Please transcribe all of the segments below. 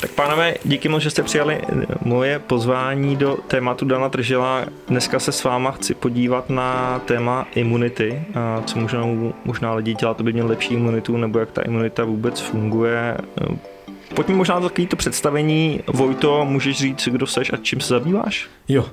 Tak pánové, díky moc, že jste přijali moje pozvání do tématu Dana Tržela. Dneska se s váma chci podívat na téma imunity, a co možná, možná lidi dělat, aby měl lepší imunitu, nebo jak ta imunita vůbec funguje. Pojďme možná na takový to představení. Vojto, můžeš říct, kdo seš a čím se zabýváš? Jo,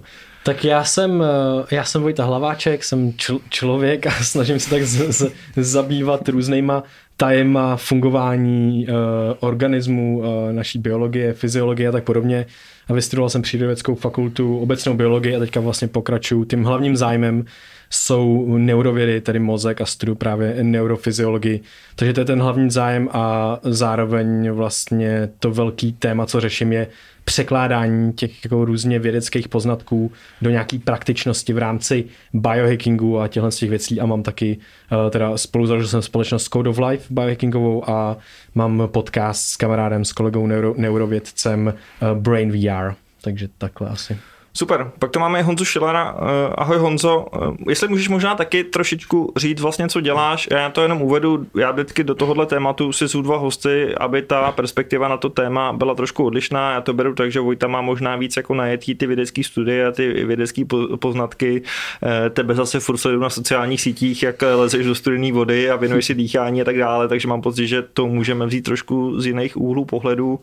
tak já jsem, eh, já jsem Vojta Hlaváček, jsem čl- člověk a snažím se tak z- z- zabývat různýma tajema fungování uh, organismu, uh, naší biologie, fyziologie a tak podobně. A vystudoval jsem přírodovědeckou fakultu, obecnou biologii a teďka vlastně pokračuju. Tím hlavním zájmem jsou neurovědy, tedy mozek a studuju právě neurofyziologii. Takže to je ten hlavní zájem a zároveň vlastně to velký téma, co řeším, je překládání těch jako různě vědeckých poznatků do nějaký praktičnosti v rámci biohackingu a těchto těch věcí a mám taky, uh, teda spolu založil jsem společnost Code of Life biohackingovou a mám podcast s kamarádem, s kolegou neuro, neurovědcem uh, Brain VR, takže takhle asi. Super, pak to máme Honzu Šilera. Eh, ahoj Honzo, eh, jestli můžeš možná taky trošičku říct vlastně, co děláš, já to jenom uvedu, já vždycky do tohohle tématu si jsou dva hosty, aby ta perspektiva na to téma byla trošku odlišná, já to beru tak, že Vojta má možná víc jako najetý ty vědecké studie a ty vědecké poznatky, eh, tebe zase furt sleduju na sociálních sítích, jak lezeš do studené vody a věnuješ si dýchání a tak dále, takže mám pocit, že to můžeme vzít trošku z jiných úhlů pohledu.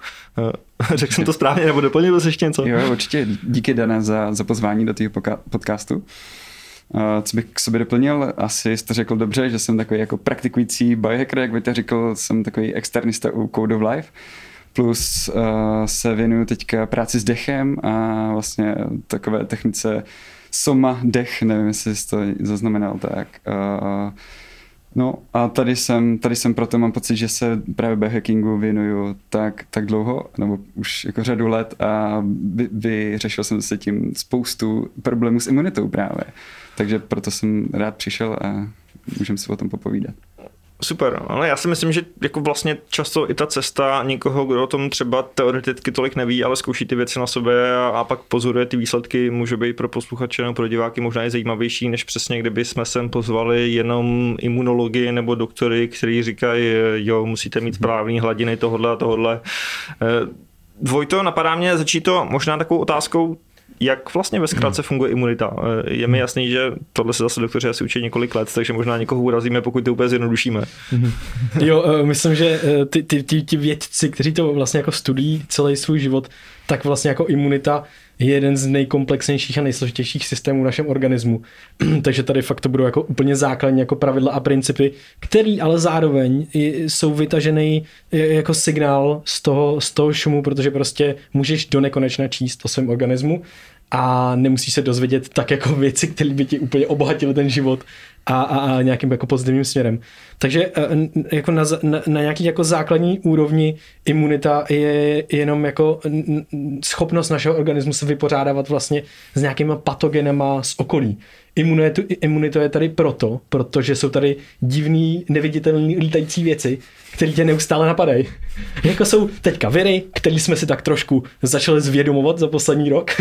Řekl jsem to správně, nebo doplnil jsi ještě něco? Jo, určitě. Díky Dana za, za pozvání do toho podcastu. Uh, co bych k sobě doplnil, asi jste řekl dobře, že jsem takový jako praktikující biohacker, jak byste řekl, jsem takový externista u Code of Life. Plus uh, se věnuju teďka práci s dechem a vlastně takové technice Soma dech, nevím, jestli jsi to zaznamenal tak. Uh, No a tady jsem, tady jsem proto mám pocit, že se právě biohackingu věnuju tak, tak dlouho, nebo už jako řadu let a vy, vyřešil jsem se tím spoustu problémů s imunitou právě. Takže proto jsem rád přišel a můžeme si o tom popovídat. Super, ale já si myslím, že jako vlastně často i ta cesta někoho, kdo o tom třeba teoreticky tolik neví, ale zkouší ty věci na sobě a, a pak pozoruje ty výsledky, může být pro posluchače nebo pro diváky možná i zajímavější, než přesně kdyby jsme sem pozvali jenom imunology nebo doktory, kteří říkají, jo, musíte mít správný hladiny tohodle a tohodle. Eh, Dvojto, napadá mě, začít to možná takovou otázkou, jak vlastně ve zkratce hmm. funguje imunita? Eh, je mi jasný, že tohle se zase doktoři asi učí několik let, takže možná někoho urazíme, pokud to úplně zjednodušíme. Hmm. Jo, eh, myslím, že eh, ty, ty, ty, ty vědci, kteří to vlastně jako studují celý svůj život, tak vlastně jako imunita je jeden z nejkomplexnějších a nejsložitějších systémů v našem organismu. Takže tady fakt to budou jako úplně základní jako pravidla a principy, který ale zároveň jsou vytažený jako signál z toho, z toho šumu, protože prostě můžeš do nekonečna číst o svém organismu a nemusíš se dozvědět tak jako věci, které by ti úplně obohatily ten život a, a, a nějakým jako pozitivním směrem. Takže e, jako na, na, na nějaký jako základní úrovni imunita je jenom jako schopnost našeho organismu se vypořádávat vlastně s nějakýma patogenama z okolí. Imunitu, imunita je tady proto, protože jsou tady divný, neviditelný lítající věci, které tě neustále napadají. jako jsou teďka viry, které jsme si tak trošku začali zvědomovat za poslední rok.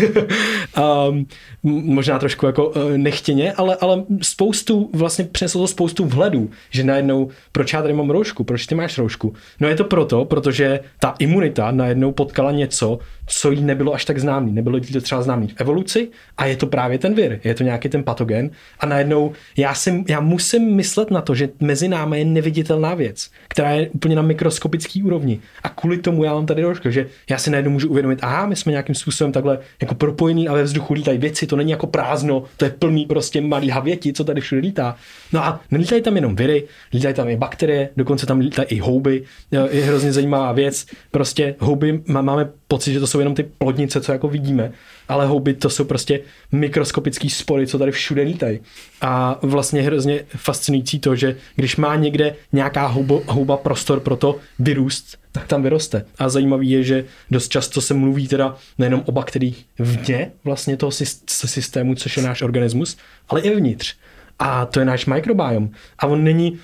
um, možná trošku jako uh, nechtěně, ale, ale spoustu, vlastně přineslo to spoustu vhledů, že najednou, proč já tady mám roušku, proč ty máš roušku? No je to proto, protože ta imunita najednou potkala něco, co jí nebylo až tak známý. Nebylo jí to třeba známý v evoluci a je to právě ten vir, je to nějaký ten patogen a najednou já, si, já musím myslet na to, že mezi námi je neviditelná věc, která je úplně na mikroskopický úrovni a kvůli tomu já mám tady roušku, že já si najednou můžu uvědomit, aha, my jsme nějakým způsobem takhle jako propojení a ve vzduchu lítají věci, to není jako prázdno, to je plný prostě malý havěti, co tady všude lítá. No a nelítají tam jenom viry, lítají tam i bakterie, dokonce tam lítají i houby, je hrozně zajímavá věc, prostě houby máme pocit, že to jsou jenom ty plodnice, co jako vidíme, ale houby to jsou prostě mikroskopický spory, co tady všude lítají. A vlastně hrozně fascinující to, že když má někde nějaká houba, houba prostor pro to vyrůst, tak tam vyroste. A zajímavý je, že dost často se mluví teda nejenom o bakteriích vně vlastně toho systému, což je náš organismus, ale i vnitř. A to je náš mikrobiom. A on není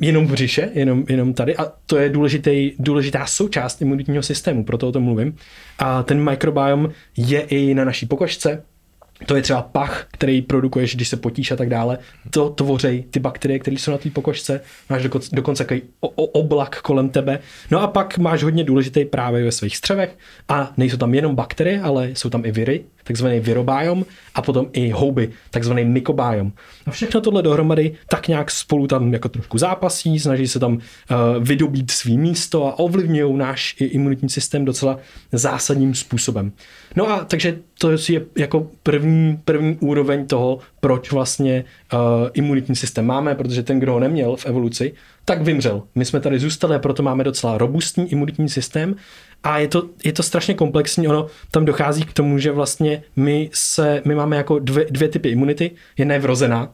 jenom v břiše, jenom, jenom tady a to je důležitý, důležitá součást imunitního systému, proto o tom mluvím. A ten mikrobiom je i na naší pokožce, to je třeba pach, který produkuješ, když se potíš a tak dále. To tvoří ty bakterie, které jsou na té pokožce. Máš dokonce, dokonce takový o, o, oblak kolem tebe. No a pak máš hodně důležitý právě ve svých střevech. A nejsou tam jenom bakterie, ale jsou tam i viry, takzvaný virobiom, a potom i houby, takzvaný mykobiom. A všechno tohle dohromady tak nějak spolu tam jako trošku zápasí, snaží se tam uh, vydobít svý místo a ovlivňují náš imunitní systém docela zásadním způsobem. No a takže to je jako první, první úroveň toho, proč vlastně uh, imunitní systém máme, protože ten, kdo ho neměl v evoluci, tak vymřel. My jsme tady zůstali proto máme docela robustní imunitní systém a je to, je to strašně komplexní, ono tam dochází k tomu, že vlastně my, se, my máme jako dvě, dvě typy imunity, jedna je vrozená,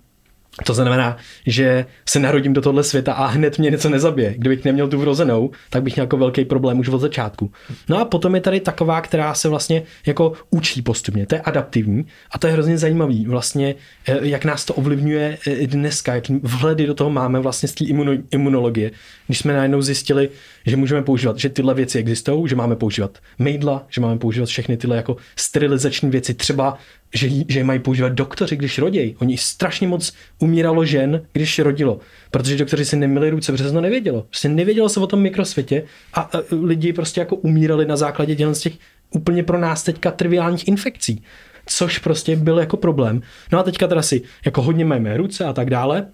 to znamená, že se narodím do tohle světa a hned mě něco nezabije. Kdybych neměl tu vrozenou, tak bych měl jako velký problém už od začátku. No a potom je tady taková, která se vlastně jako učí postupně. To je adaptivní a to je hrozně zajímavý. Vlastně, eh, jak nás to ovlivňuje eh, dneska, jak vhledy do toho máme vlastně z té imunologie. Když jsme najednou zjistili, že můžeme používat, že tyhle věci existují, že máme používat mejdla, že máme používat všechny tyhle jako sterilizační věci, třeba že, že je mají používat doktoři, když rodějí. Oni strašně moc umíralo žen, když rodilo, protože doktoři si neměli ruce, protože to nevědělo. Prostě nevědělo se o tom mikrosvětě a, a lidi prostě jako umírali na základě těchto z těch úplně pro nás teďka triviálních infekcí, což prostě byl jako problém. No a teďka teda si jako hodně máme ruce a tak dále,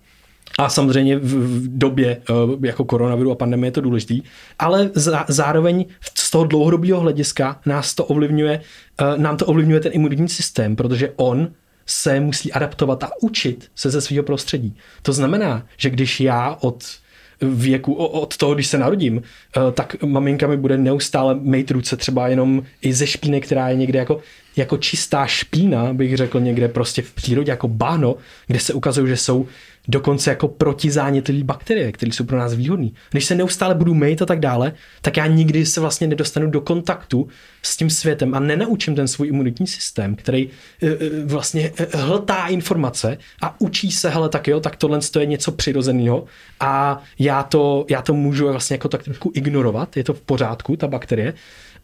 a samozřejmě v době eh, jako koronaviru a pandemie je to důležitý, ale zároveň z toho dlouhodobého hlediska nás to ovlivňuje, eh, nám to ovlivňuje ten imunitní systém, protože on se musí adaptovat a učit se ze svého prostředí. To znamená, že když já od věku, od toho, když se narodím, eh, tak maminka mi bude neustále mít ruce třeba jenom i ze špíny, která je někde jako, jako čistá špína, bych řekl někde prostě v přírodě, jako báno, kde se ukazují, že jsou dokonce jako protizánětlivé bakterie, které jsou pro nás výhodné. Když se neustále budu mít a tak dále, tak já nikdy se vlastně nedostanu do kontaktu s tím světem a nenaučím ten svůj imunitní systém, který uh, vlastně uh, hltá informace a učí se, hele, tak jo, tak tohle je něco přirozeného a já to, já to můžu vlastně jako tak trošku ignorovat, je to v pořádku, ta bakterie,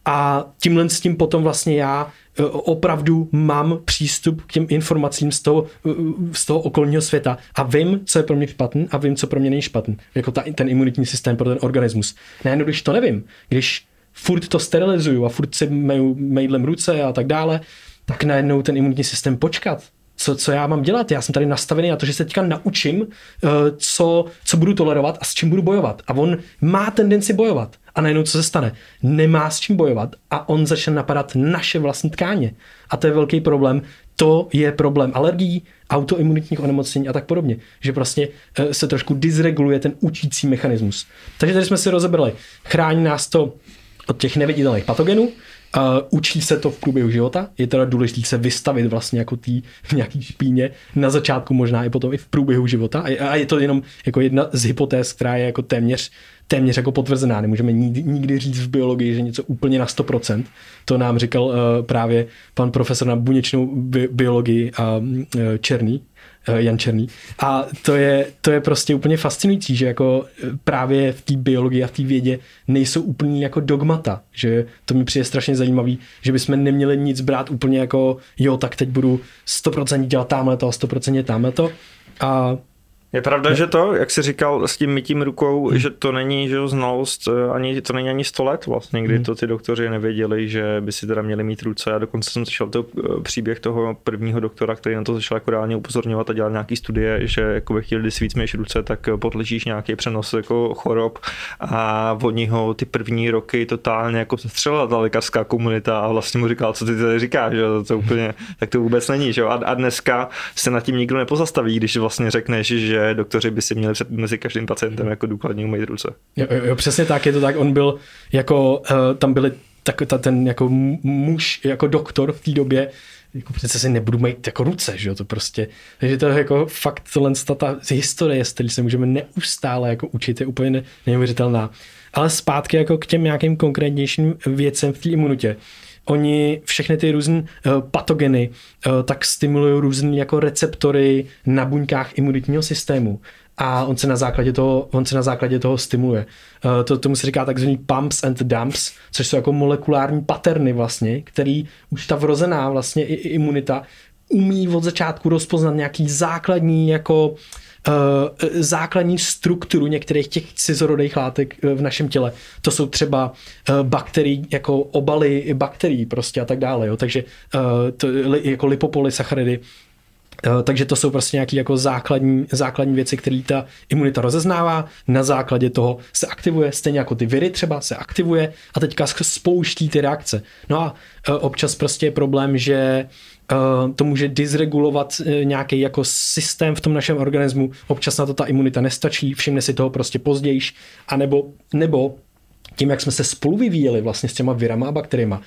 a tímhle s tím potom vlastně já e, opravdu mám přístup k těm informacím z toho, e, z toho okolního světa a vím, co je pro mě špatný a vím, co pro mě není špatný. Jako ta, ten imunitní systém pro ten organismus. Najednou, když to nevím, když furt to sterilizuju a furt si meju mailem ruce a tak dále, tak najednou ten imunitní systém počkat, co, co já mám dělat. Já jsem tady nastavený na to, že se teďka naučím, eh, co, co budu tolerovat a s čím budu bojovat. A on má tendenci bojovat. A najednou co se stane? Nemá s čím bojovat a on začne napadat naše vlastní tkáně. A to je velký problém. To je problém alergií, autoimunitních onemocnění a tak podobně. Že prostě eh, se trošku dysreguluje ten učící mechanismus. Takže tady jsme si rozebrali. Chrání nás to od těch neviditelných patogenů, Uh, učí se to v průběhu života, je teda důležité se vystavit vlastně jako tý nějaký špíně na začátku možná i potom i v průběhu života? A, a je to jenom jako jedna z hypotéz, která je jako téměř téměř jako potvrzená. Nemůžeme nikdy, nikdy říct v biologii, že něco úplně na 100%. To nám říkal uh, právě pan profesor na buněčnou bi- biologii uh, Černý, Eh, Jan Černý. A to je, to je prostě úplně fascinující, že jako právě v té biologii a v té vědě nejsou úplně jako dogmata, že to mi přijde strašně zajímavý, že bychom neměli nic brát úplně jako jo, tak teď budu 100% dělat tamhle to, 100% tamhle to. A je pravda, ne. že to, jak jsi říkal s tím mytím rukou, hmm. že to není že znalost, eh, ani, to není ani 100 let vlastně, kdy hmm. to ty doktoři nevěděli, že by si teda měli mít ruce. Já dokonce jsem slyšel to eh, příběh toho prvního doktora, který na to začal jako reálně upozorňovat a dělat nějaký studie, že jako by chtěli, když si víc mějš ruce, tak eh, podležíš nějaký přenos jako chorob a oni ho ty první roky totálně jako střelila ta lékařská komunita a vlastně mu říkal, co ty tady říkáš, že to úplně, tak to vůbec není, že? A, a dneska se nad tím nikdo nepozastaví, když vlastně řekneš, že doktoři by si měli před mezi každým pacientem jako důkladně umýt ruce. Jo, jo, přesně tak, je to tak. On byl jako, uh, tam byli tak, ta, ten jako muž, jako doktor v té době, jako přece si nebudu mít jako ruce, že jo, to prostě, takže to je jako fakt tohle ta historie, z se můžeme neustále jako učit, je úplně ne, neuvěřitelná. Ale zpátky jako k těm nějakým konkrétnějším věcem v té imunitě oni všechny ty různé uh, patogeny uh, tak stimulují různé jako receptory na buňkách imunitního systému a on se na základě toho, on se na základě toho stimuluje. Uh, to, tomu se říká takzvaný pumps and dumps, což jsou jako molekulární paterny vlastně, který už ta vrozená vlastně i, i imunita umí od začátku rozpoznat nějaký základní jako Uh, základní strukturu některých těch cizorodých látek uh, v našem těle. To jsou třeba uh, bakterie, jako obaly bakterií prostě a tak dále. Jo. Takže to, jako lipopolysacharidy, takže to jsou prostě nějaké jako základní, základní věci, které ta imunita rozeznává. Na základě toho se aktivuje, stejně jako ty viry třeba se aktivuje a teďka spouští ty reakce. No a občas prostě je problém, že Eh, to může disregulovat eh, nějaký jako systém v tom našem organismu, občas na to ta imunita nestačí, všimne si toho prostě později, anebo, nebo tím, jak jsme se spolu vyvíjeli vlastně s těma virama a bakteriema,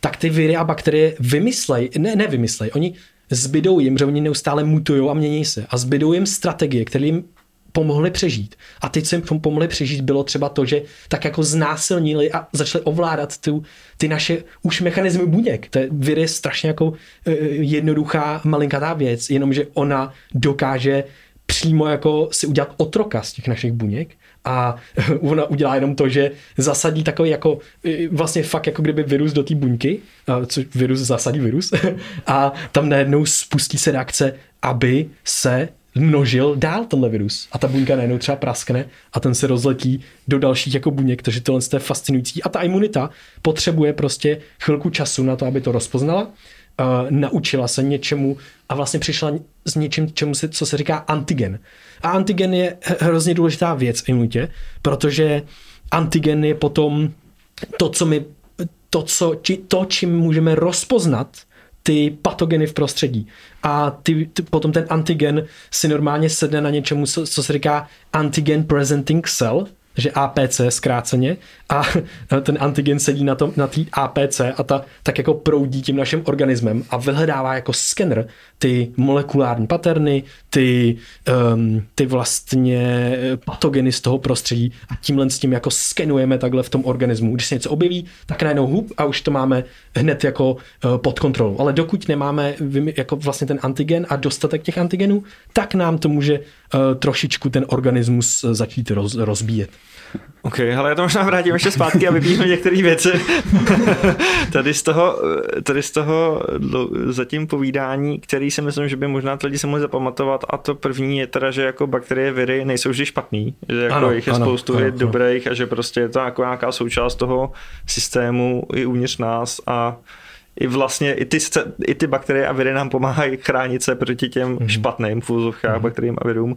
tak ty viry a bakterie vymyslej, ne, nevymyslej, oni zbydou jim, že oni neustále mutují a mění se. A zbydou jim strategie, které jim pomohli přežít. A teď, co jim pomohli přežít, bylo třeba to, že tak jako znásilnili a začali ovládat tu, ty naše už mechanizmy buněk. To je, vir je strašně jako e, jednoduchá, malinkatá věc, jenomže ona dokáže přímo jako si udělat otroka z těch našich buněk a ona udělá jenom to, že zasadí takový jako e, vlastně fakt jako kdyby virus do té buňky, což virus zasadí virus a tam najednou spustí se reakce, aby se množil dál tenhle virus. A ta buňka najednou třeba praskne a ten se rozletí do dalších jako buněk, takže tohle je fascinující. A ta imunita potřebuje prostě chvilku času na to, aby to rozpoznala, uh, naučila se něčemu a vlastně přišla s něčím, čemu se, co se říká antigen. A antigen je hrozně důležitá věc v imunitě, protože antigen je potom to, co my to, co, či, to, čím můžeme rozpoznat ty patogeny v prostředí. A ty, ty, potom ten antigen si normálně sedne na něčemu, co, co se říká antigen presenting cell, že APC zkráceně a ten antigen sedí na, tom, na té APC a ta tak jako proudí tím naším organismem a vyhledává jako skener ty molekulární paterny, ty, um, ty vlastně patogeny z toho prostředí a tímhle s tím jako skenujeme takhle v tom organismu. Když se něco objeví, tak najednou hub a už to máme hned jako uh, pod kontrolou. Ale dokud nemáme jako vlastně ten antigen a dostatek těch antigenů, tak nám to může uh, trošičku ten organismus začít roz, rozbíjet. OK, ale já to možná vrátím ještě zpátky a vypíchnu některé věci. tady, z toho, tady z toho zatím povídání, který si myslím, že by možná lidi se mohli zapamatovat a to první je teda, že jako bakterie, viry nejsou vždy špatný, že jako ano, jich je ano, spoustu ano, je dobrých a že prostě je to jako nějaká součást toho systému i uvnitř nás a i vlastně i ty, i ty bakterie a viry nám pomáhají chránit se proti těm mm-hmm. špatným fúzovkách, mm-hmm. bakteriím a virům.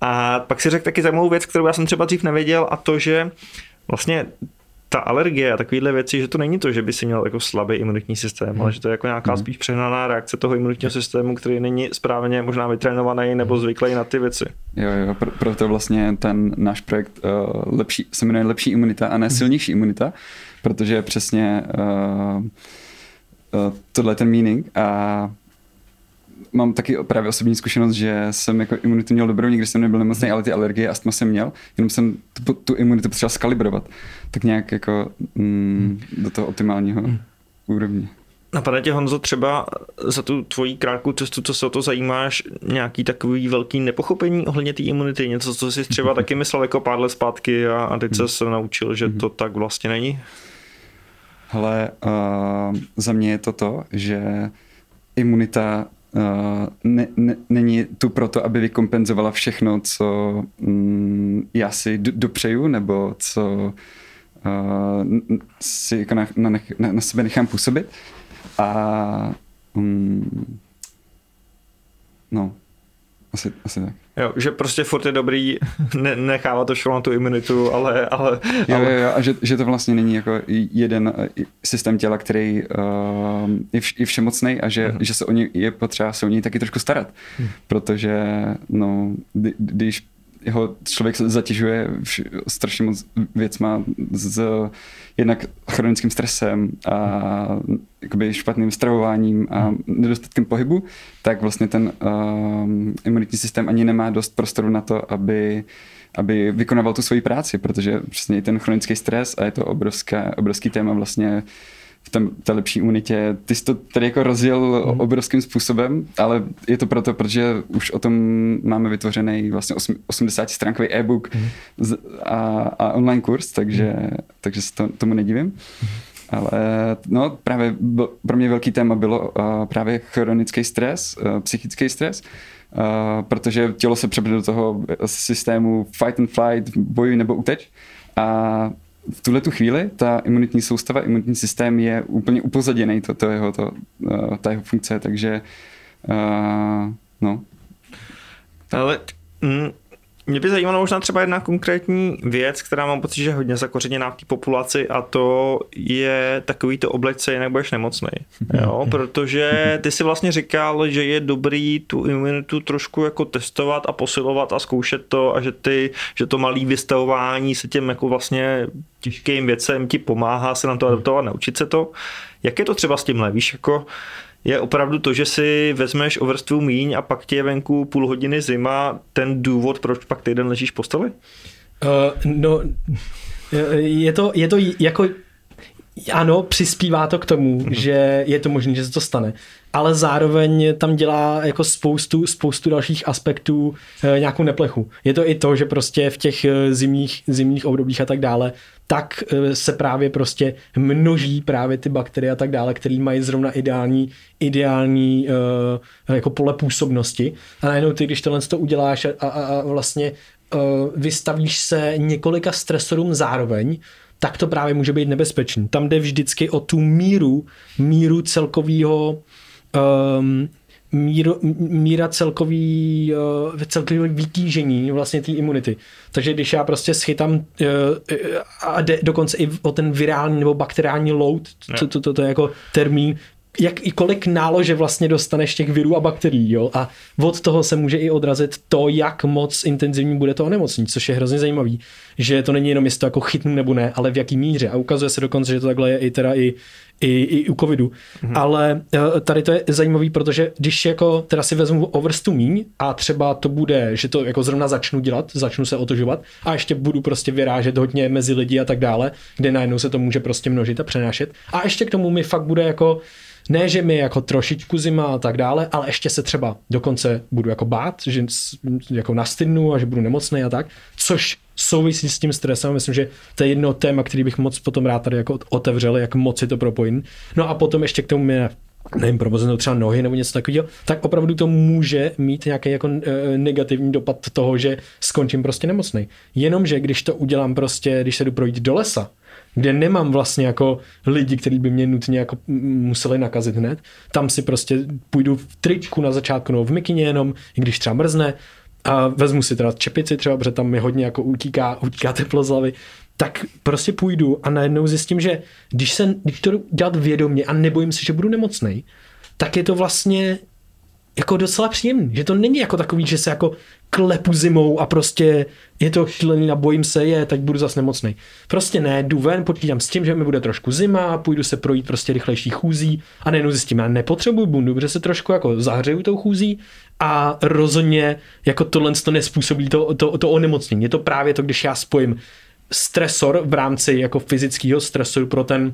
A pak si řekl taky zajímavou věc, kterou já jsem třeba dřív nevěděl a to, že vlastně ta alergie a takovéhle věci, že to není to, že by si měl jako slabý imunitní systém, hmm. ale že to je jako nějaká hmm. spíš přehnaná reakce toho imunitního systému, který není správně možná vytrénovaný nebo zvyklý na ty věci. Jo, jo, pro, proto vlastně ten náš projekt uh, lepší, se jmenuje Lepší imunita a ne silnější imunita, protože přesně uh, uh, tohle je ten meaning a mám taky právě osobní zkušenost, že jsem jako imunitu měl dobrou, nikdy jsem nebyl nemocný, ale ty alergie astma jsem měl, jenom jsem tu, tu imunitu potřeboval skalibrovat. Tak nějak jako mm, do toho optimálního hmm. úrovně. Napadá tě, Honzo, třeba za tu tvoji krátkou cestu, co se o to zajímáš, nějaký takový velký nepochopení ohledně té imunity? Něco, co jsi třeba taky myslel jako pár let zpátky a, a teď se naučil, že to tak vlastně není? Hele, uh, za mě je to to, že imunita uh, ne, ne, není tu proto, aby vykompenzovala všechno, co um, já si d- dopřeju, nebo co uh, si jako na, na, na, na sebe nechám působit. A um, no, asi, asi tak. Jo, že prostě furt je dobrý ne, nechávat to všechno na tu imunitu, ale... ale, jo, ale... Jo, jo, a že, že to vlastně není jako jeden eh, systém těla, který uh, je, vš, je všemocný a že, uh-huh. že se o ně je potřeba se o něj taky trošku starat. Uh-huh. Protože no, když jeho člověk zatěžuje vš- strašně moc věcma s jednak chronickým stresem a jakoby špatným stravováním a nedostatkem pohybu, tak vlastně ten um, imunitní systém ani nemá dost prostoru na to, aby aby vykonával tu svoji práci, protože přesně ten chronický stres a je to obrovské, obrovský téma vlastně v tom, té lepší unitě. Ty jsi to tady jako rozjel mm. obrovským způsobem, ale je to proto, protože už o tom máme vytvořený vlastně 80 stránkový e-book mm. a, a online kurz, takže, mm. takže se to, tomu nedivím. Mm. Ale no, právě byl, pro mě velký téma bylo uh, právě chronický stres, uh, psychický stres, uh, protože tělo se přebylo do toho systému fight and flight, bojuj nebo uteč. A v tuhle tu chvíli ta imunitní soustava, imunitní systém je úplně upozaděný, to, to jeho, to, uh, ta jeho funkce, takže uh, no. Ale mm, mě by zajímalo možná třeba jedna konkrétní věc, která mám pocit, že je hodně zakořeněná v té populaci a to je takový to obleč se, jinak budeš nemocný. Jo, protože ty si vlastně říkal, že je dobrý tu imunitu trošku jako testovat a posilovat a zkoušet to a že, ty, že to malý vystavování se těm jako vlastně těžkým věcem ti pomáhá se na to adaptovat, naučit se to. Jak je to třeba s tímhle, víš, jako je opravdu to, že si vezmeš o vrstvu míň a pak ti je venku půl hodiny zima, ten důvod, proč pak týden ležíš v posteli? Uh, no, je to, je to jako ano, přispívá to k tomu, mm-hmm. že je to možné, že se to stane, ale zároveň tam dělá jako spoustu, spoustu dalších aspektů e, nějakou neplechu. Je to i to, že prostě v těch eh, zimních, zimních obdobích a tak dále, tak e, se právě prostě množí právě ty bakterie a tak dále, které mají zrovna ideální, ideální e, jako pole působnosti. A najednou ty, když tohle to uděláš a, a, a vlastně e, vystavíš se několika stresorům zároveň, tak to právě může být nebezpečný. Tam jde vždycky o tu míru, míru celkového um, míru, míra celkový, uh, celkový vytížení vlastně té imunity. Takže když já prostě schytám uh, a jde dokonce i o ten virální nebo bakteriální load, to, to, to, to je jako termín, jak i kolik nálože vlastně dostaneš těch virů a bakterií, jo? A od toho se může i odrazit to, jak moc intenzivní bude to onemocnění, což je hrozně zajímavý, že to není jenom jestli to jako chytnu nebo ne, ale v jaký míře. A ukazuje se dokonce, že to takhle je i teda i, i, i u covidu. Mhm. Ale eh, tady to je zajímavý, protože když jako teda si vezmu overstu míň a třeba to bude, že to jako zrovna začnu dělat, začnu se otožovat a ještě budu prostě vyrážet hodně mezi lidi a tak dále, kde najednou se to může prostě množit a přenášet. A ještě k tomu mi fakt bude jako ne, že mi jako trošičku zima a tak dále, ale ještě se třeba dokonce budu jako bát, že jako nastydnu a že budu nemocný a tak, což souvisí s tím stresem. Myslím, že to je jedno téma, který bych moc potom rád tady jako otevřel, jak moc je to propojím. No a potom ještě k tomu mě nevím, probozeno třeba nohy nebo něco takového, tak opravdu to může mít nějaký jako e, negativní dopad toho, že skončím prostě nemocný. Jenomže když to udělám prostě, když se jdu projít do lesa, kde nemám vlastně jako lidi, kteří by mě nutně jako museli nakazit hned. Tam si prostě půjdu v tričku na začátku nebo v mikině jenom, i když třeba mrzne, a vezmu si teda čepici třeba, protože tam mi hodně jako utíká, utíká teplo z hlavy, tak prostě půjdu a najednou zjistím, že když, se, když to dělat vědomě a nebojím se, že budu nemocný, tak je to vlastně jako docela příjemný, že to není jako takový, že se jako klepu zimou a prostě je to šílený a bojím se, je, tak budu zase nemocný. Prostě ne, jdu ven, počítám s tím, že mi bude trošku zima, půjdu se projít prostě rychlejší chůzí a nejenom zjistím, já nepotřebuji bundu, protože se trošku jako zahřeju tou chůzí a rozhodně jako tohle to nespůsobí to, to, to onemocnění. Je to právě to, když já spojím stresor v rámci jako fyzického stresoru pro ten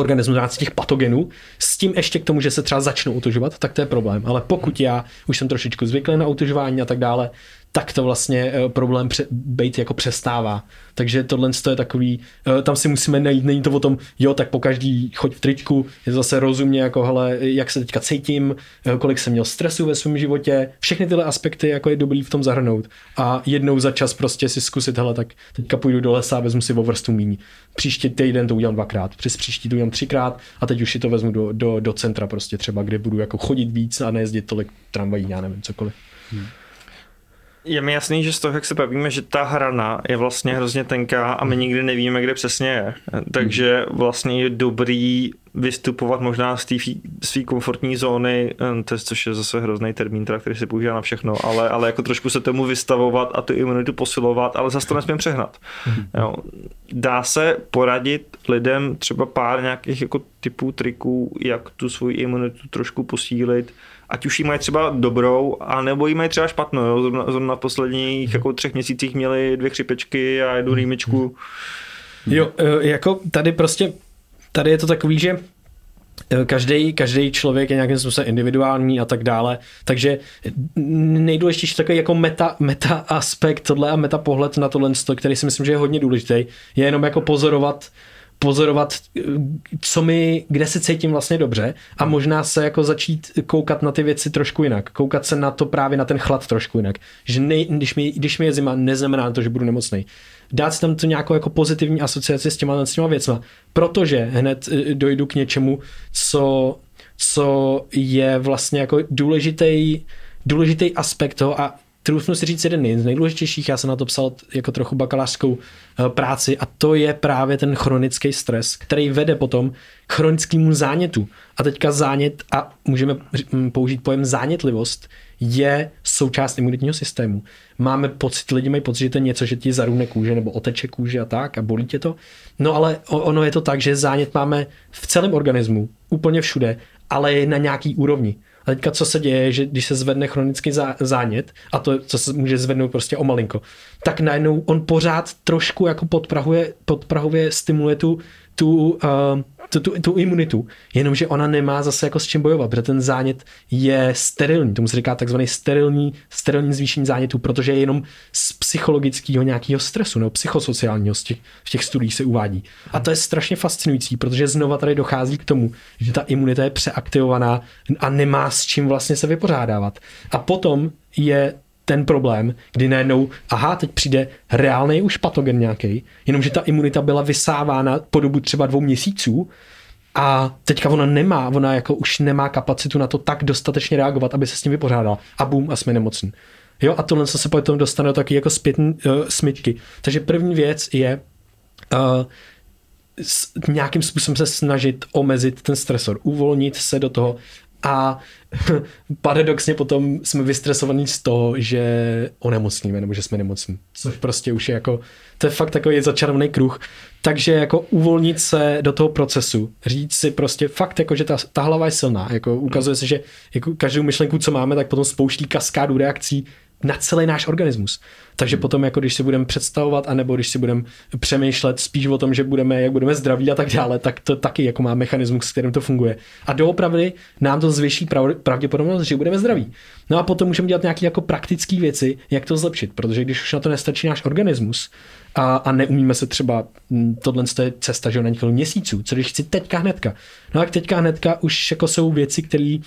organismus v rámci těch patogenů, s tím ještě k tomu, že se třeba začnou utužovat, tak to je problém. Ale pokud já už jsem trošičku zvyklý na utužování a tak dále, tak to vlastně eh, problém pře- být jako přestává. Takže tohle je takový, eh, tam si musíme najít, není to o tom, jo, tak po každý choď v tričku, je zase rozumně, jako hele, jak se teďka cítím, eh, kolik jsem měl stresu ve svém životě, všechny tyhle aspekty jako je dobrý v tom zahrnout. A jednou za čas prostě si zkusit, hele, tak teďka půjdu do lesa a vezmu si o vrstu míň. Příští týden to udělám dvakrát, přes příští to udělám třikrát a teď už si to vezmu do, do, do centra prostě třeba, kde budu jako chodit víc a nejezdit tolik tramvají, já nevím, cokoliv. Hmm. Je mi jasný, že z toho, jak se bavíme, že ta hrana je vlastně hrozně tenká a my nikdy nevíme, kde přesně je. Takže vlastně je dobrý vystupovat možná z té své komfortní zóny, eh, to je, což je zase hrozný termín, teda, který se používá na všechno, ale, ale jako trošku se tomu vystavovat a tu imunitu posilovat, ale zase to nesmím přehnat. Jo. Dá se poradit lidem třeba pár nějakých jako typů triků, jak tu svoji imunitu trošku posílit, ať už jí mají třeba dobrou, a nebo jí mají třeba špatnou. Jo. Zrovna, zrovna v posledních jako třech měsících měli dvě chřipečky a jednu rýmičku. Jo, eh, jako tady prostě, tady je to takový, že každý, každý člověk je nějakým způsobem individuální a tak dále, takže nejdůležitější takový jako meta, meta aspekt tohle a meta pohled na tohle, který si myslím, že je hodně důležitý, je jenom jako pozorovat pozorovat, co mi, kde se cítím vlastně dobře a možná se jako začít koukat na ty věci trošku jinak. Koukat se na to právě na ten chlad trošku jinak. Že ne, když, mi, když mi je zima, neznamená to, že budu nemocný. Dát si tam to nějakou jako pozitivní asociaci s těma, s těma věcma, protože hned eh, dojdu k něčemu, co, co je vlastně jako důležitý, důležitý aspekt toho a troufnu si říct jeden z nejdůležitějších, já jsem na to psal jako trochu bakalářskou eh, práci a to je právě ten chronický stres, který vede potom k chronickému zánětu. A teďka zánět, a můžeme použít pojem zánětlivost, je součást imunitního systému. Máme pocit, lidi mají pocit, že to je něco, že ti zarůne kůže nebo oteče kůže a tak a bolí tě to. No ale ono je to tak, že zánět máme v celém organismu, úplně všude, ale je na nějaký úrovni. A teďka co se děje, že když se zvedne chronický zánět, a to, co se může zvednout prostě o malinko, tak najednou on pořád trošku jako podprahuje, podprahově stimuluje tu, tu, uh, tu, tu, tu imunitu, jenomže ona nemá zase jako s čím bojovat, protože ten zánět je sterilní, tomu se říká takzvaný sterilní, sterilní zvýšení zánětu, protože je jenom z psychologického nějakého stresu nebo psychosociálního z těch, v těch studiích se uvádí. A to je strašně fascinující, protože znova tady dochází k tomu, že ta imunita je přeaktivovaná a nemá s čím vlastně se vypořádávat. A potom je ten problém, kdy najednou, aha, teď přijde reálný už patogen nějaký, jenomže ta imunita byla vysávána po dobu třeba dvou měsíců a teďka ona nemá, ona jako už nemá kapacitu na to tak dostatečně reagovat, aby se s tím vypořádala a bum a jsme nemocní. Jo, a tohle se potom dostane do taky jako zpětný uh, smyčky. Takže první věc je uh, s, nějakým způsobem se snažit omezit ten stresor, uvolnit se do toho a paradoxně potom jsme vystresovaní z toho, že onemocníme nebo že jsme nemocní. Což prostě už je jako, to je fakt takový začarovaný kruh. Takže jako uvolnit se do toho procesu, říct si prostě fakt jako, že ta, ta hlava je silná. Jako ukazuje se, že jako každou myšlenku, co máme, tak potom spouští kaskádu reakcí na celý náš organismus. Takže potom, jako když si budeme představovat, anebo když si budeme přemýšlet spíš o tom, že budeme, jak budeme zdraví a tak dále, tak to taky jako má mechanismus, s kterým to funguje. A doopravdy nám to zvětší pravděpodobnost, že budeme zdraví. No a potom můžeme dělat nějaké jako praktické věci, jak to zlepšit, protože když už na to nestačí náš organismus, a, a neumíme se třeba, hm, tohle je cesta, že na několik měsíců, co když chci teďka hnedka. No a teďka hnedka už jako jsou věci, které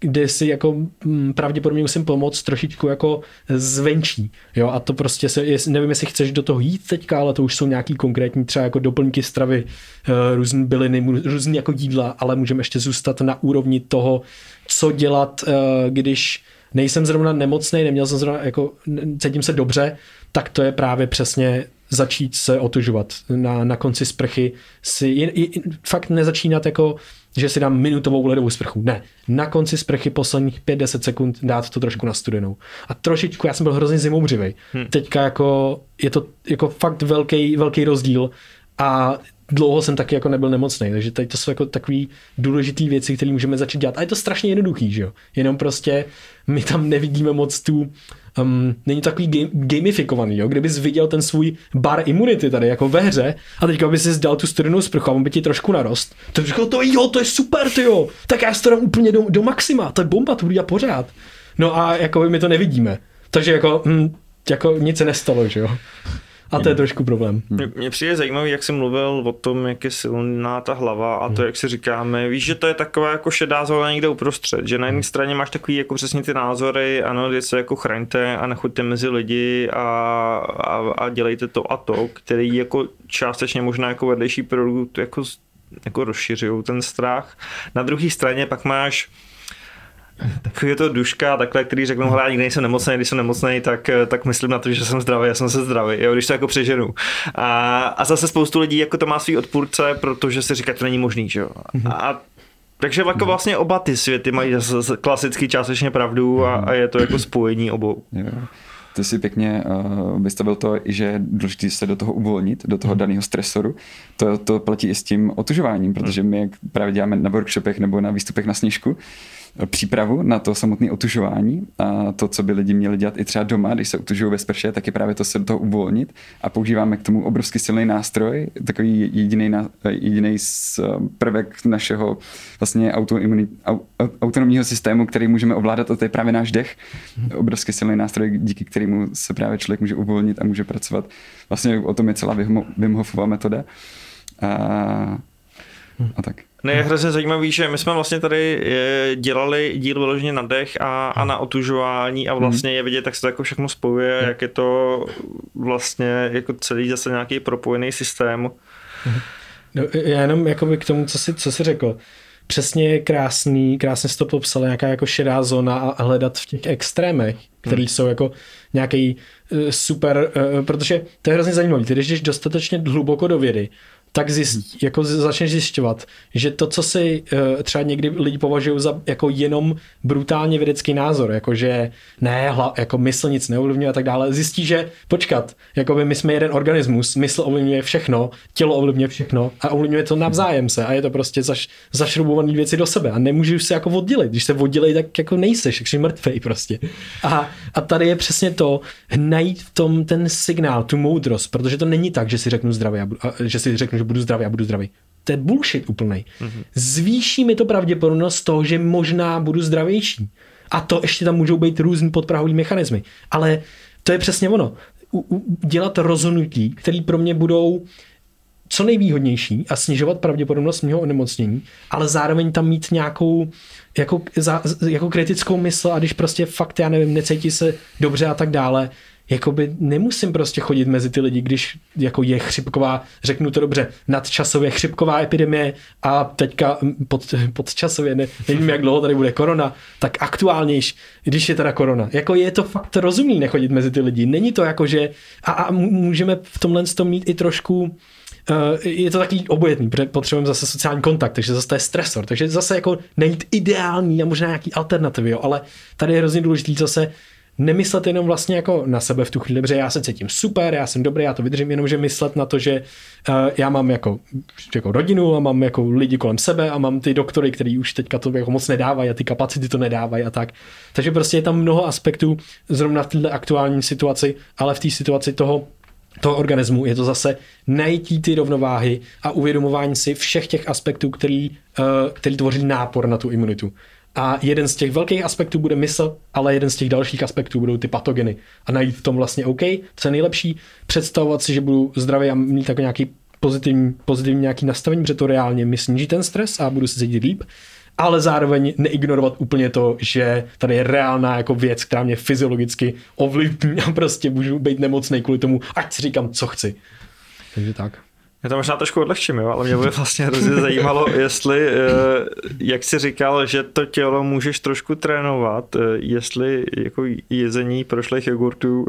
kde si jako hm, pravděpodobně musím pomoct trošičku jako zvenčí. Jo, a to prostě se, nevím, jestli chceš do toho jít teďka, ale to už jsou nějaký konkrétní třeba jako doplňky stravy, eh, různé byliny, různé jako jídla, ale můžeme ještě zůstat na úrovni toho, co dělat, eh, když nejsem zrovna nemocný, neměl jsem zrovna, jako cítím se dobře, tak to je právě přesně začít se otužovat. Na, na konci sprchy si jen, jen, fakt nezačínat jako, že si dám minutovou ledovou sprchu. Ne. Na konci sprchy posledních 5-10 sekund dát to trošku na studenou. A trošičku, já jsem byl hrozně zimoubřivej. Hmm. Teďka jako, je to jako fakt velký, velký rozdíl a dlouho jsem taky jako nebyl nemocný, takže tady to jsou jako takové důležité věci, které můžeme začít dělat. A je to strašně jednoduchý, že jo? Jenom prostě my tam nevidíme moc tu, um, není takový gamifikovaný, jo? Kdybys viděl ten svůj bar imunity tady jako ve hře a teďka bys si zdal tu studenou sprchu a on by ti trošku narost, to řekl to jo, to je super, ty jo, tak já to dám úplně do, do maxima, to je bomba, to bude pořád. No a jako my to nevidíme. Takže jako, hm, jako nic se nestalo, že jo. A to je trošku problém. Mně přijde zajímavý, jak jsi mluvil o tom, jak je silná ta hlava a to, hmm. jak si říkáme. Víš, že to je taková jako šedá zóna někde uprostřed, že na jedné straně máš takový jako přesně ty názory, ano, kde se jako chraňte a nechoďte mezi lidi a, a, a dělejte to a to, který jako částečně možná jako vedlejší produkt jako jako rozšiřují ten strach. Na druhé straně pak máš Takový je to duška, takhle, který řeknou, hele, nikdy nejsem nemocný, když jsem nemocný, tak, tak myslím na to, že jsem zdravý, já jsem se zdravý, jo, když to jako přeženu. A, a zase spoustu lidí jako to má svý odpůrce, protože si říká, že to není možný, že jo. Mhm. A takže jako mhm. vlastně oba ty světy mají klasicky částečně pravdu a, a je to jako spojení obou. Ty si pěkně uh, vystavil to, že je důležité se do toho uvolnit, do toho daného stresoru. To, to platí i s tím otužováním, protože my, jak právě děláme na workshopech nebo na výstupech na sněžku, přípravu na to samotné otužování a to, co by lidi měli dělat i třeba doma, když se otužují ve sprše, tak je právě to se do toho uvolnit a používáme k tomu obrovský silný nástroj, takový jediný, eh, prvek našeho vlastně autonomního systému, který můžeme ovládat, a to je právě náš dech. Obrovský silný nástroj, díky kterému se právě člověk může uvolnit a může pracovat. Vlastně o tom je celá Wim Hofova metoda. A, a tak. Ne, je hrozně zajímavý, že my jsme vlastně tady eh, dělali díl vyloženě na dech a, a na otužování a vlastně je vidět, tak se to jako všechno spojuje, jak je to vlastně jako celý zase nějaký propojený systém. No, já jenom jakoby k tomu, co jsi, co jsi řekl. Přesně je krásný, krásně jsi to popsal, nějaká jako šedá zóna a hledat v těch extrémech, který hmm. jsou jako nějaký uh, super, uh, protože to je hrozně zajímavé. Ty, když jdeš dostatečně hluboko do vědy, tak zjist, jako začneš zjišťovat, že to, co si uh, třeba někdy lidi považují za jako jenom brutálně vědecký názor, jako že ne, hla, jako mysl nic neovlivňuje a tak dále, zjistí, že počkat, jako by my jsme jeden organismus, mysl ovlivňuje všechno, tělo ovlivňuje všechno a ovlivňuje to navzájem se a je to prostě zaš, zašrubovaný věci do sebe a nemůžeš se jako oddělit, když se oddělí, tak jako nejseš, takže mrtvej prostě. A, a tady je přesně to, najít v tom ten signál, tu moudrost, protože to není tak, že si řeknu zdravě, že si řeknu, že budu zdravý a budu zdravý. To je bullshit úplný. Mm-hmm. Zvýší mi to pravděpodobnost toho, že možná budu zdravější. A to ještě tam můžou být různý podprahový mechanismy. Ale to je přesně ono. U, u, dělat rozhodnutí, které pro mě budou co nejvýhodnější a snižovat pravděpodobnost mého onemocnění, ale zároveň tam mít nějakou jako, za, jako kritickou mysl a když prostě fakt, já nevím, necítí se dobře a tak dále, jakoby nemusím prostě chodit mezi ty lidi, když jako je chřipková, řeknu to dobře, nadčasově chřipková epidemie a teďka pod, podčasově, ne, nevím jak dlouho tady bude korona, tak aktuálnější, když je teda korona. Jako je to fakt rozumný nechodit mezi ty lidi. Není to jako, že a, a můžeme v tomhle tom mít i trošku je to takový obojetný, protože potřebujeme zase sociální kontakt, takže zase to je stresor, takže zase jako nejít ideální a možná nějaký alternativy, jo, ale tady je hrozně důležitý zase nemyslet jenom vlastně jako na sebe v tu chvíli, protože já se cítím super, já jsem dobrý, já to vydržím, jenom že myslet na to, že uh, já mám jako, jako rodinu a mám jako lidi kolem sebe a mám ty doktory, který už teďka to jako moc nedávají a ty kapacity to nedávají a tak. Takže prostě je tam mnoho aspektů zrovna v této aktuální situaci, ale v té situaci toho toho organismu je to zase najítí ty rovnováhy a uvědomování si všech těch aspektů, který, uh, který tvoří nápor na tu imunitu. A jeden z těch velkých aspektů bude mysl, ale jeden z těch dalších aspektů budou ty patogeny. A najít v tom vlastně OK, co je nejlepší, představovat si, že budu zdravý a mít jako nějaký pozitivní, pozitivní nějaký nastavení, protože to reálně mi sníží ten stres a budu se cítit líp ale zároveň neignorovat úplně to, že tady je reálná jako věc, která mě fyziologicky ovlivní a prostě můžu být nemocný kvůli tomu, ať si říkám, co chci. Takže tak. Já to možná trošku odlehčím, jo, ale mě by vlastně hrozně zajímalo, jestli, eh, jak jsi říkal, že to tělo můžeš trošku trénovat, eh, jestli jako jezení prošlých jogurtů,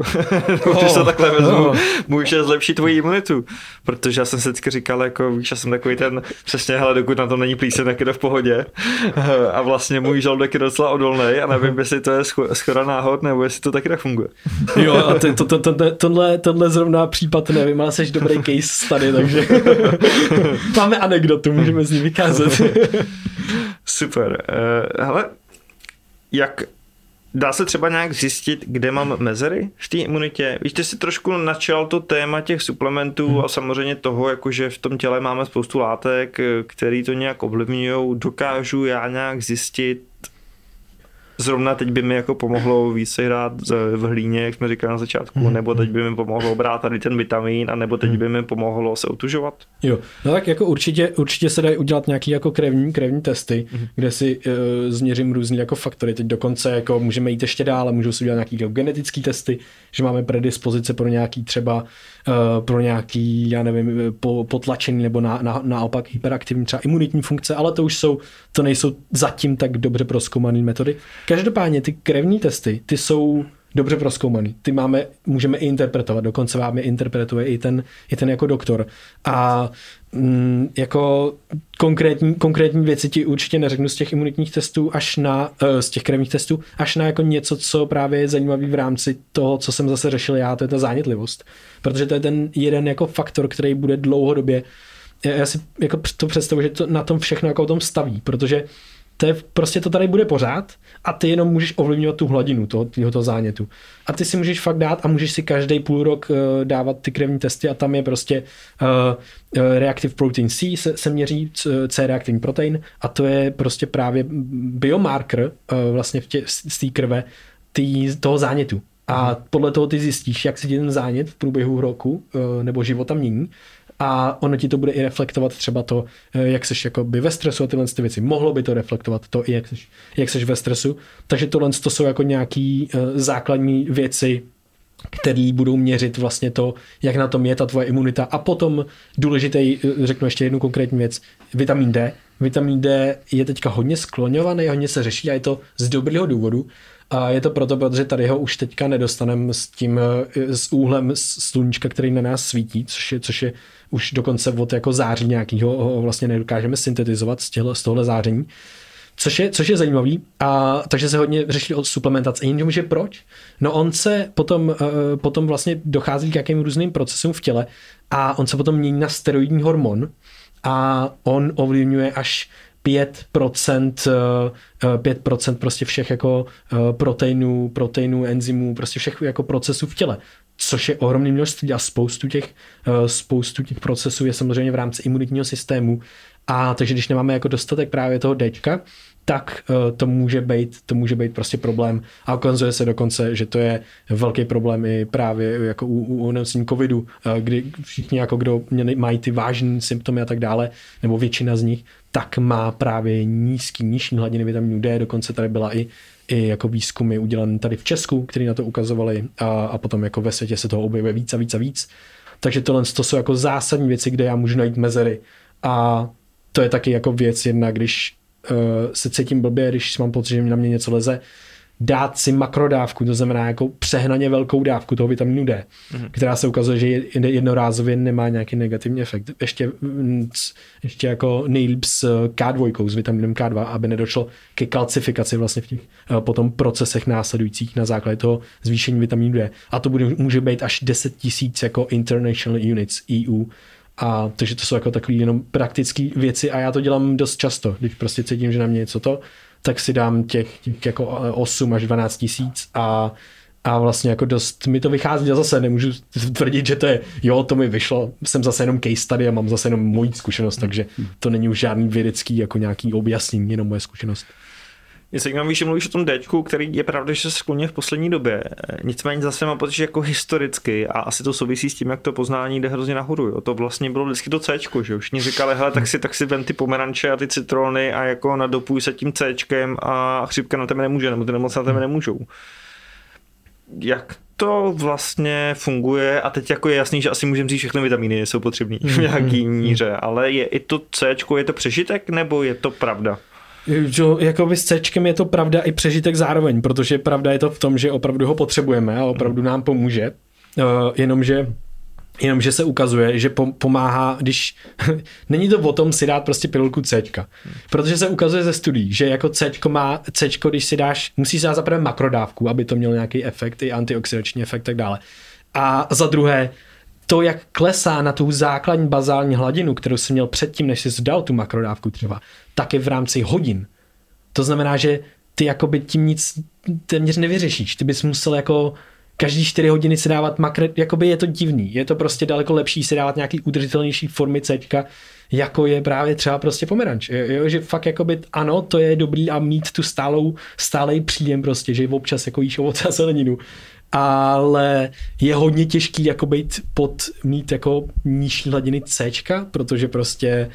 oh, když to takhle vezmu, oh. může zlepšit tvoji imunitu. Protože já jsem si vždycky říkal, jako víš, já jsem takový ten, přesně, hele, dokud na to není plíseň, tak je to v pohodě. A vlastně můj žaludek je docela odolný a nevím, jestli to je schoda náhod, nebo jestli to taky tak funguje. Jo, a to, to, to, to, tohle, tohle zrovna případ nevím, ale jsi dobrý case tady, takže Máme anekdotu, můžeme z ní vykázat. Super. Uh, hele, jak Dá se třeba nějak zjistit, kde mám mezery v té imunitě? Víš, ty si trošku načal to téma těch suplementů hmm. a samozřejmě toho, jakože v tom těle máme spoustu látek, eh, který to nějak ovlivňují. Dokážu já nějak zjistit, zrovna teď by mi jako pomohlo víc hrát v hlíně, jak jsme říkali na začátku, mm. nebo teď by mi pomohlo brát tady ten vitamin, a nebo teď mm. by mi pomohlo se otužovat. Jo, no tak jako určitě, určitě se dají udělat nějaký jako krevní, krevní testy, mm. kde si uh, změřím různé jako faktory. Teď dokonce jako můžeme jít ještě dál, můžou si udělat nějaký jako genetický testy, že máme predispozice pro nějaký třeba pro nějaký, já nevím, po, potlačený nebo na, na, naopak hyperaktivní třeba imunitní funkce, ale to už jsou, to nejsou zatím tak dobře proskoumané metody. Každopádně ty krevní testy, ty jsou dobře proskoumaný. Ty máme, můžeme i interpretovat, dokonce vám je interpretuje i ten, i ten jako doktor. A mm, jako konkrétní, konkrétní věci ti určitě neřeknu z těch imunitních testů až na, uh, z těch krevních testů, až na jako něco, co právě je zajímavý v rámci toho, co jsem zase řešil já, to je ta zánětlivost. Protože to je ten jeden jako faktor, který bude dlouhodobě já si jako to představuji, že to na tom všechno jako o tom staví, protože to je, prostě to tady bude pořád a ty jenom můžeš ovlivňovat tu hladinu toho, toho zánětu. A ty si můžeš fakt dát a můžeš si každý půl rok uh, dávat ty krevní testy a tam je prostě uh, uh, reactive protein C se, se měří, C reaktivní protein a to je prostě právě biomarker uh, vlastně v tě, z té krve tý, toho zánětu. A podle toho ty zjistíš, jak se ti ten zánět v průběhu roku uh, nebo života mění a ono ti to bude i reflektovat třeba to, eh, jak seš jakoby ve stresu a tyhle ty věci. Mohlo by to reflektovat to, jak seš, jak seš ve stresu. Takže tohle to jsou jako nějaký uh, základní věci, který budou měřit vlastně to, jak na tom je ta tvoje imunita. A potom důležitý, eh, řeknu ještě jednu konkrétní věc, vitamin D. Vitamin D je teďka hodně skloňovaný, hodně se řeší a je to z dobrého důvodu. A je to proto, protože tady ho už teďka nedostaneme s tím, s úhlem sluníčka, který na nás svítí, což je, což je už dokonce od jako září nějakého ho vlastně nedokážeme syntetizovat z, těhle, z tohle záření. Což je, což je zajímavý. A, takže se hodně řešili o suplementaci. Jenomže proč? No on se potom, uh, potom vlastně dochází k jakým různým procesům v těle a on se potom mění na steroidní hormon a on ovlivňuje až 5%, 5% prostě všech jako proteinů, proteinů, enzymů, prostě všech jako procesů v těle což je ohromné množství a spoustu těch, eh, spoustu těch procesů je samozřejmě v rámci imunitního systému. A takže když nemáme jako dostatek právě toho Dčka, tak uh, to může být, to může být prostě problém. A ukazuje se dokonce, že to je velký problém i právě jako u, u onemocnění covidu, uh, kdy všichni jako kdo mají ty vážné symptomy a tak dále, nebo většina z nich, tak má právě nízký, nižší hladiny vitamínu D, dokonce tady byla i i jako výzkumy udělané tady v Česku, který na to ukazovali a, a potom jako ve světě se toho objevuje víc a víc a víc. Takže tohle to jsou jako zásadní věci, kde já můžu najít mezery a to je taky jako věc jedna, když se cítím blbě, když mám pocit, že na mě něco leze, dát si makrodávku, to znamená jako přehnaně velkou dávku toho vitamínu D, mm-hmm. která se ukazuje, že jednorázově nemá nějaký negativní efekt. Ještě, mm, ještě jako nejlíp s K2, s vitaminem K2, aby nedošlo ke kalcifikaci vlastně v těch eh, potom procesech následujících na základě toho zvýšení vitamínu D. A to bude, může být až 10 tisíc jako international units EU, a takže to jsou jako takové jenom praktické věci a já to dělám dost často, když prostě cítím, že na mě něco to, tak si dám těch, těch jako 8 až 12 tisíc a a vlastně jako dost mi to vychází a zase. Nemůžu tvrdit, že to je, jo, to mi vyšlo, jsem zase jenom case study a mám zase jenom moji zkušenost, takže to není už žádný vědecký jako nějaký objasnění, jenom moje zkušenost. Je zajímavý, že mluvíš o tom D, který je pravda, že se skloně v poslední době. Nicméně zase mám pocit, že jako historicky a asi to souvisí s tím, jak to poznání jde hrozně nahoru. Jo. To vlastně bylo vždycky to C, že už mě říkali, hele, tak si, tak si vem ty pomeranče a ty citrony a jako nadopuj se tím C a chřipka na tebe nemůže, nebo ty nemoci na tebe nemůžou. Jak to vlastně funguje a teď jako je jasný, že asi můžeme říct, že všechny vitamíny jsou potřebné v mm-hmm. nějaký míře, ale je i to C, je to přežitek nebo je to pravda? Jako s C je to pravda i přežitek zároveň, protože pravda je to v tom, že opravdu ho potřebujeme a opravdu nám pomůže, uh, jenomže Jenomže se ukazuje, že pomáhá, když není to o tom si dát prostě pilulku C. Protože se ukazuje ze studií, že jako C má, C, když si dáš, musíš dát zaprvé makrodávku, aby to mělo nějaký efekt, i antioxidační efekt tak dále. A za druhé, to, jak klesá na tu základní bazální hladinu, kterou jsi měl předtím, než jsi dal tu makrodávku třeba, tak je v rámci hodin. To znamená, že ty jakoby tím nic téměř nevyřešíš. Ty bys musel jako každý 4 hodiny si dávat makro, jakoby je to divný. Je to prostě daleko lepší si dávat nějaký udržitelnější formy C, jako je právě třeba prostě pomeranč. Jo, že fakt jakoby ano, to je dobrý a mít tu stálou, stálej příjem prostě, že občas jako jíš ovoce a zeleninu ale je hodně těžký jako být pod, mít jako nižší hladiny C, protože prostě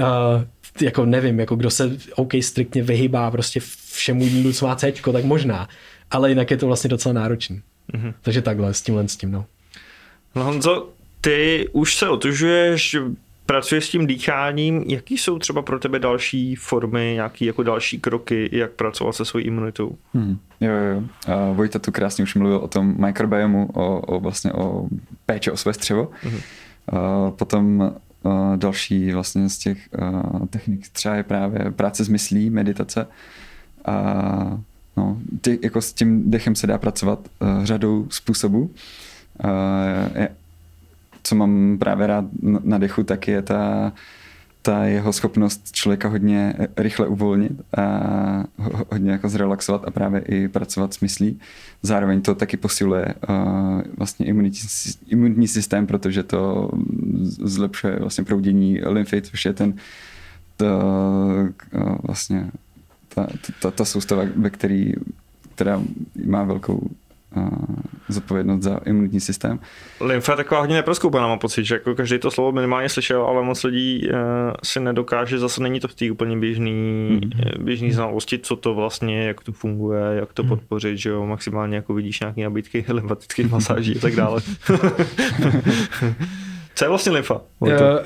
uh, jako nevím, jako kdo se OK striktně vyhybá prostě všemu jídlu, co má C, tak možná, ale jinak je to vlastně docela náročný. Mm-hmm. Takže takhle, s tímhle s tím, no. No Honzo, ty už se otužuješ, pracuješ s tím dýcháním, jaký jsou třeba pro tebe další formy, nějaký jako další kroky, jak pracovat se svojí imunitou? Hmm. Jo, jo. Uh, Vojta tu krásně už mluvil o tom mikrobiomu, o, o vlastně o péče o své střevo. Uh, potom uh, další vlastně z těch uh, technik třeba je právě práce s myslí, meditace. A no, ty, jako s tím dechem se dá pracovat uh, řadou způsobů. Je, co mám právě rád na dechu, tak je ta, ta jeho schopnost člověka hodně rychle uvolnit a hodně jako zrelaxovat a právě i pracovat s myslí. Zároveň to taky posiluje uh, vlastně imunitní, imunitní systém, protože to zlepšuje vlastně proudění lymfy, což je ten uh, vlastně ta, ta, ta soustava, ve který, která má velkou uh, zodpovědnost za imunitní systém. Lymfa je taková hodně neproskoupená, mám pocit, že jako každý to slovo minimálně slyšel, ale moc lidí uh, si nedokáže, zase není to v té úplně běžný, mm-hmm. běžný znalosti, co to vlastně jak to funguje, jak to mm-hmm. podpořit, že jo, maximálně jako vidíš nějaké nabídky lymfatických masáží a tak dále. Co je vlastně lymfa?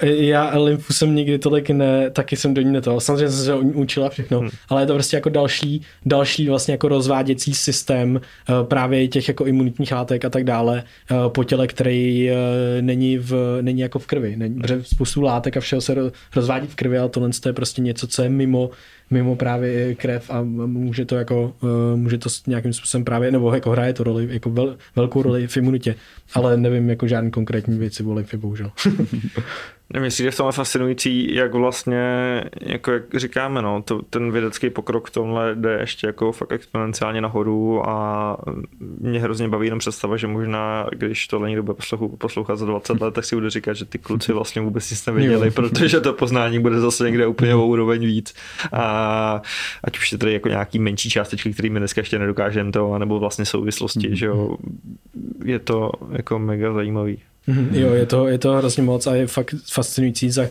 Já lymfu jsem nikdy tolik ne, taky jsem do ní neto. Samozřejmě jsem se učila všechno, hmm. ale je to prostě jako další, další vlastně jako rozváděcí systém eh, právě těch jako imunitních látek a tak dále eh, po těle, který eh, není, v, není jako v krvi. Není, spoustu látek a všeho se rozvádí v krvi, ale tohle je prostě něco, co je mimo mimo právě krev a může to jako, může to nějakým způsobem právě, nebo jako hraje to roli, jako vel, velkou roli v imunitě, ale nevím jako žádný konkrétní věci o lymfě, bohužel. Jestli je v tomhle fascinující, jak vlastně, jako jak říkáme, no, to, ten vědecký pokrok v tomhle jde ještě jako fakt exponenciálně nahoru a mě hrozně baví jenom představa, že možná, když tohle někdo bude poslouchat za 20 let, tak si bude říkat, že ty kluci vlastně vůbec nic nevěděli, protože to poznání bude zase někde úplně o úroveň víc. A ať už je tady jako nějaký menší částečky, který my dneska ještě nedokážeme to, nebo vlastně souvislosti, že jo, je to jako mega zajímavý. Mm-hmm, jo, je to, je to hrozně moc a je fakt fascinující, za,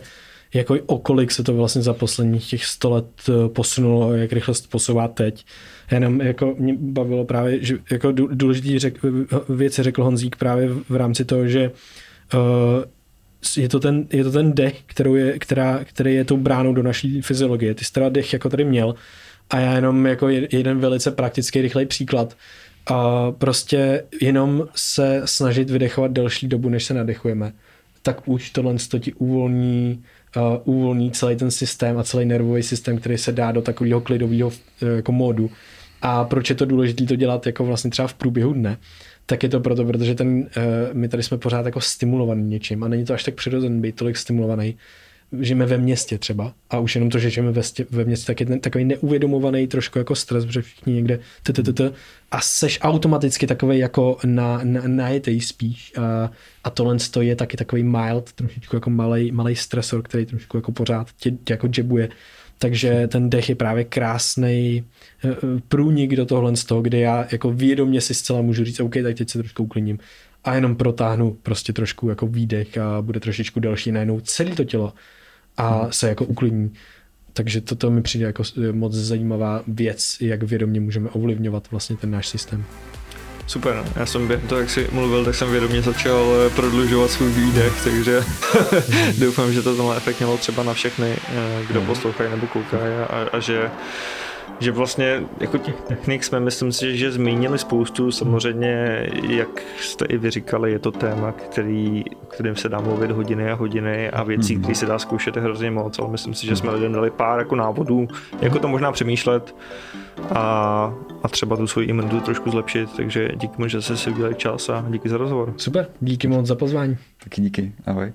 jako okolik se to vlastně za posledních těch sto let eh, posunulo, jak rychle se posouvá teď. Jenom jako mě bavilo právě, že jako důležitý řek, věci řekl Honzík právě v rámci toho, že uh, je to ten, je to ten dech, kterou je, která, který je tou bránou do naší fyziologie. Ty jsi teda dech jako tady měl a já jenom jako jeden velice praktický, rychlej příklad a prostě jenom se snažit vydechovat delší dobu, než se nadechujeme, tak už tohle ti uvolní, uh, uvolní celý ten systém a celý nervový systém, který se dá do takového klidového uh, jako módu. A proč je to důležité to dělat jako vlastně třeba v průběhu dne? Tak je to proto, protože ten, uh, my tady jsme pořád jako stimulovaný něčím a není to až tak přirozený být tolik stimulovaný, žijeme ve městě třeba a už jenom to, že žijeme ve, stě, ve městě, tak je ten takový neuvědomovaný trošku jako stres, protože všichni někde a seš automaticky takový jako na, na, najetej spíš a, a tohle je taky takový mild, trošičku jako malý malý stresor, který trošku jako pořád tě, tě jako džebuje. Takže ten dech je právě krásný eh, eh, průnik do tohle z toho, kde já jako vědomě si zcela můžu říct, OK, tak teď se trošku uklidním a jenom protáhnu prostě trošku jako výdech a bude trošičku delší najednou celé to tělo a hmm. se jako uklidní. Takže toto mi přijde jako moc zajímavá věc, jak vědomě můžeme ovlivňovat vlastně ten náš systém. Super, no. já jsem během toho, jak jsi mluvil, tak jsem vědomě začal eh, prodlužovat svůj výdech, takže doufám, že to tenhle efekt mělo třeba na všechny, eh, kdo hmm. poslouchají nebo koukají a, a že že vlastně jako těch technik jsme myslím si, že zmínili spoustu. Samozřejmě, jak jste i vy říkali, je to téma, který, o kterým se dá mluvit hodiny a hodiny a věcí, mm-hmm. které se dá zkoušet je hrozně moc, ale myslím si, že jsme lidem dali pár jako návodů, jako to možná přemýšlet a, a třeba tu svoji imunitu trošku zlepšit, takže díky moc, že jste si udělali čas a díky za rozhovor. Super, díky moc za pozvání. Taky díky, ahoj.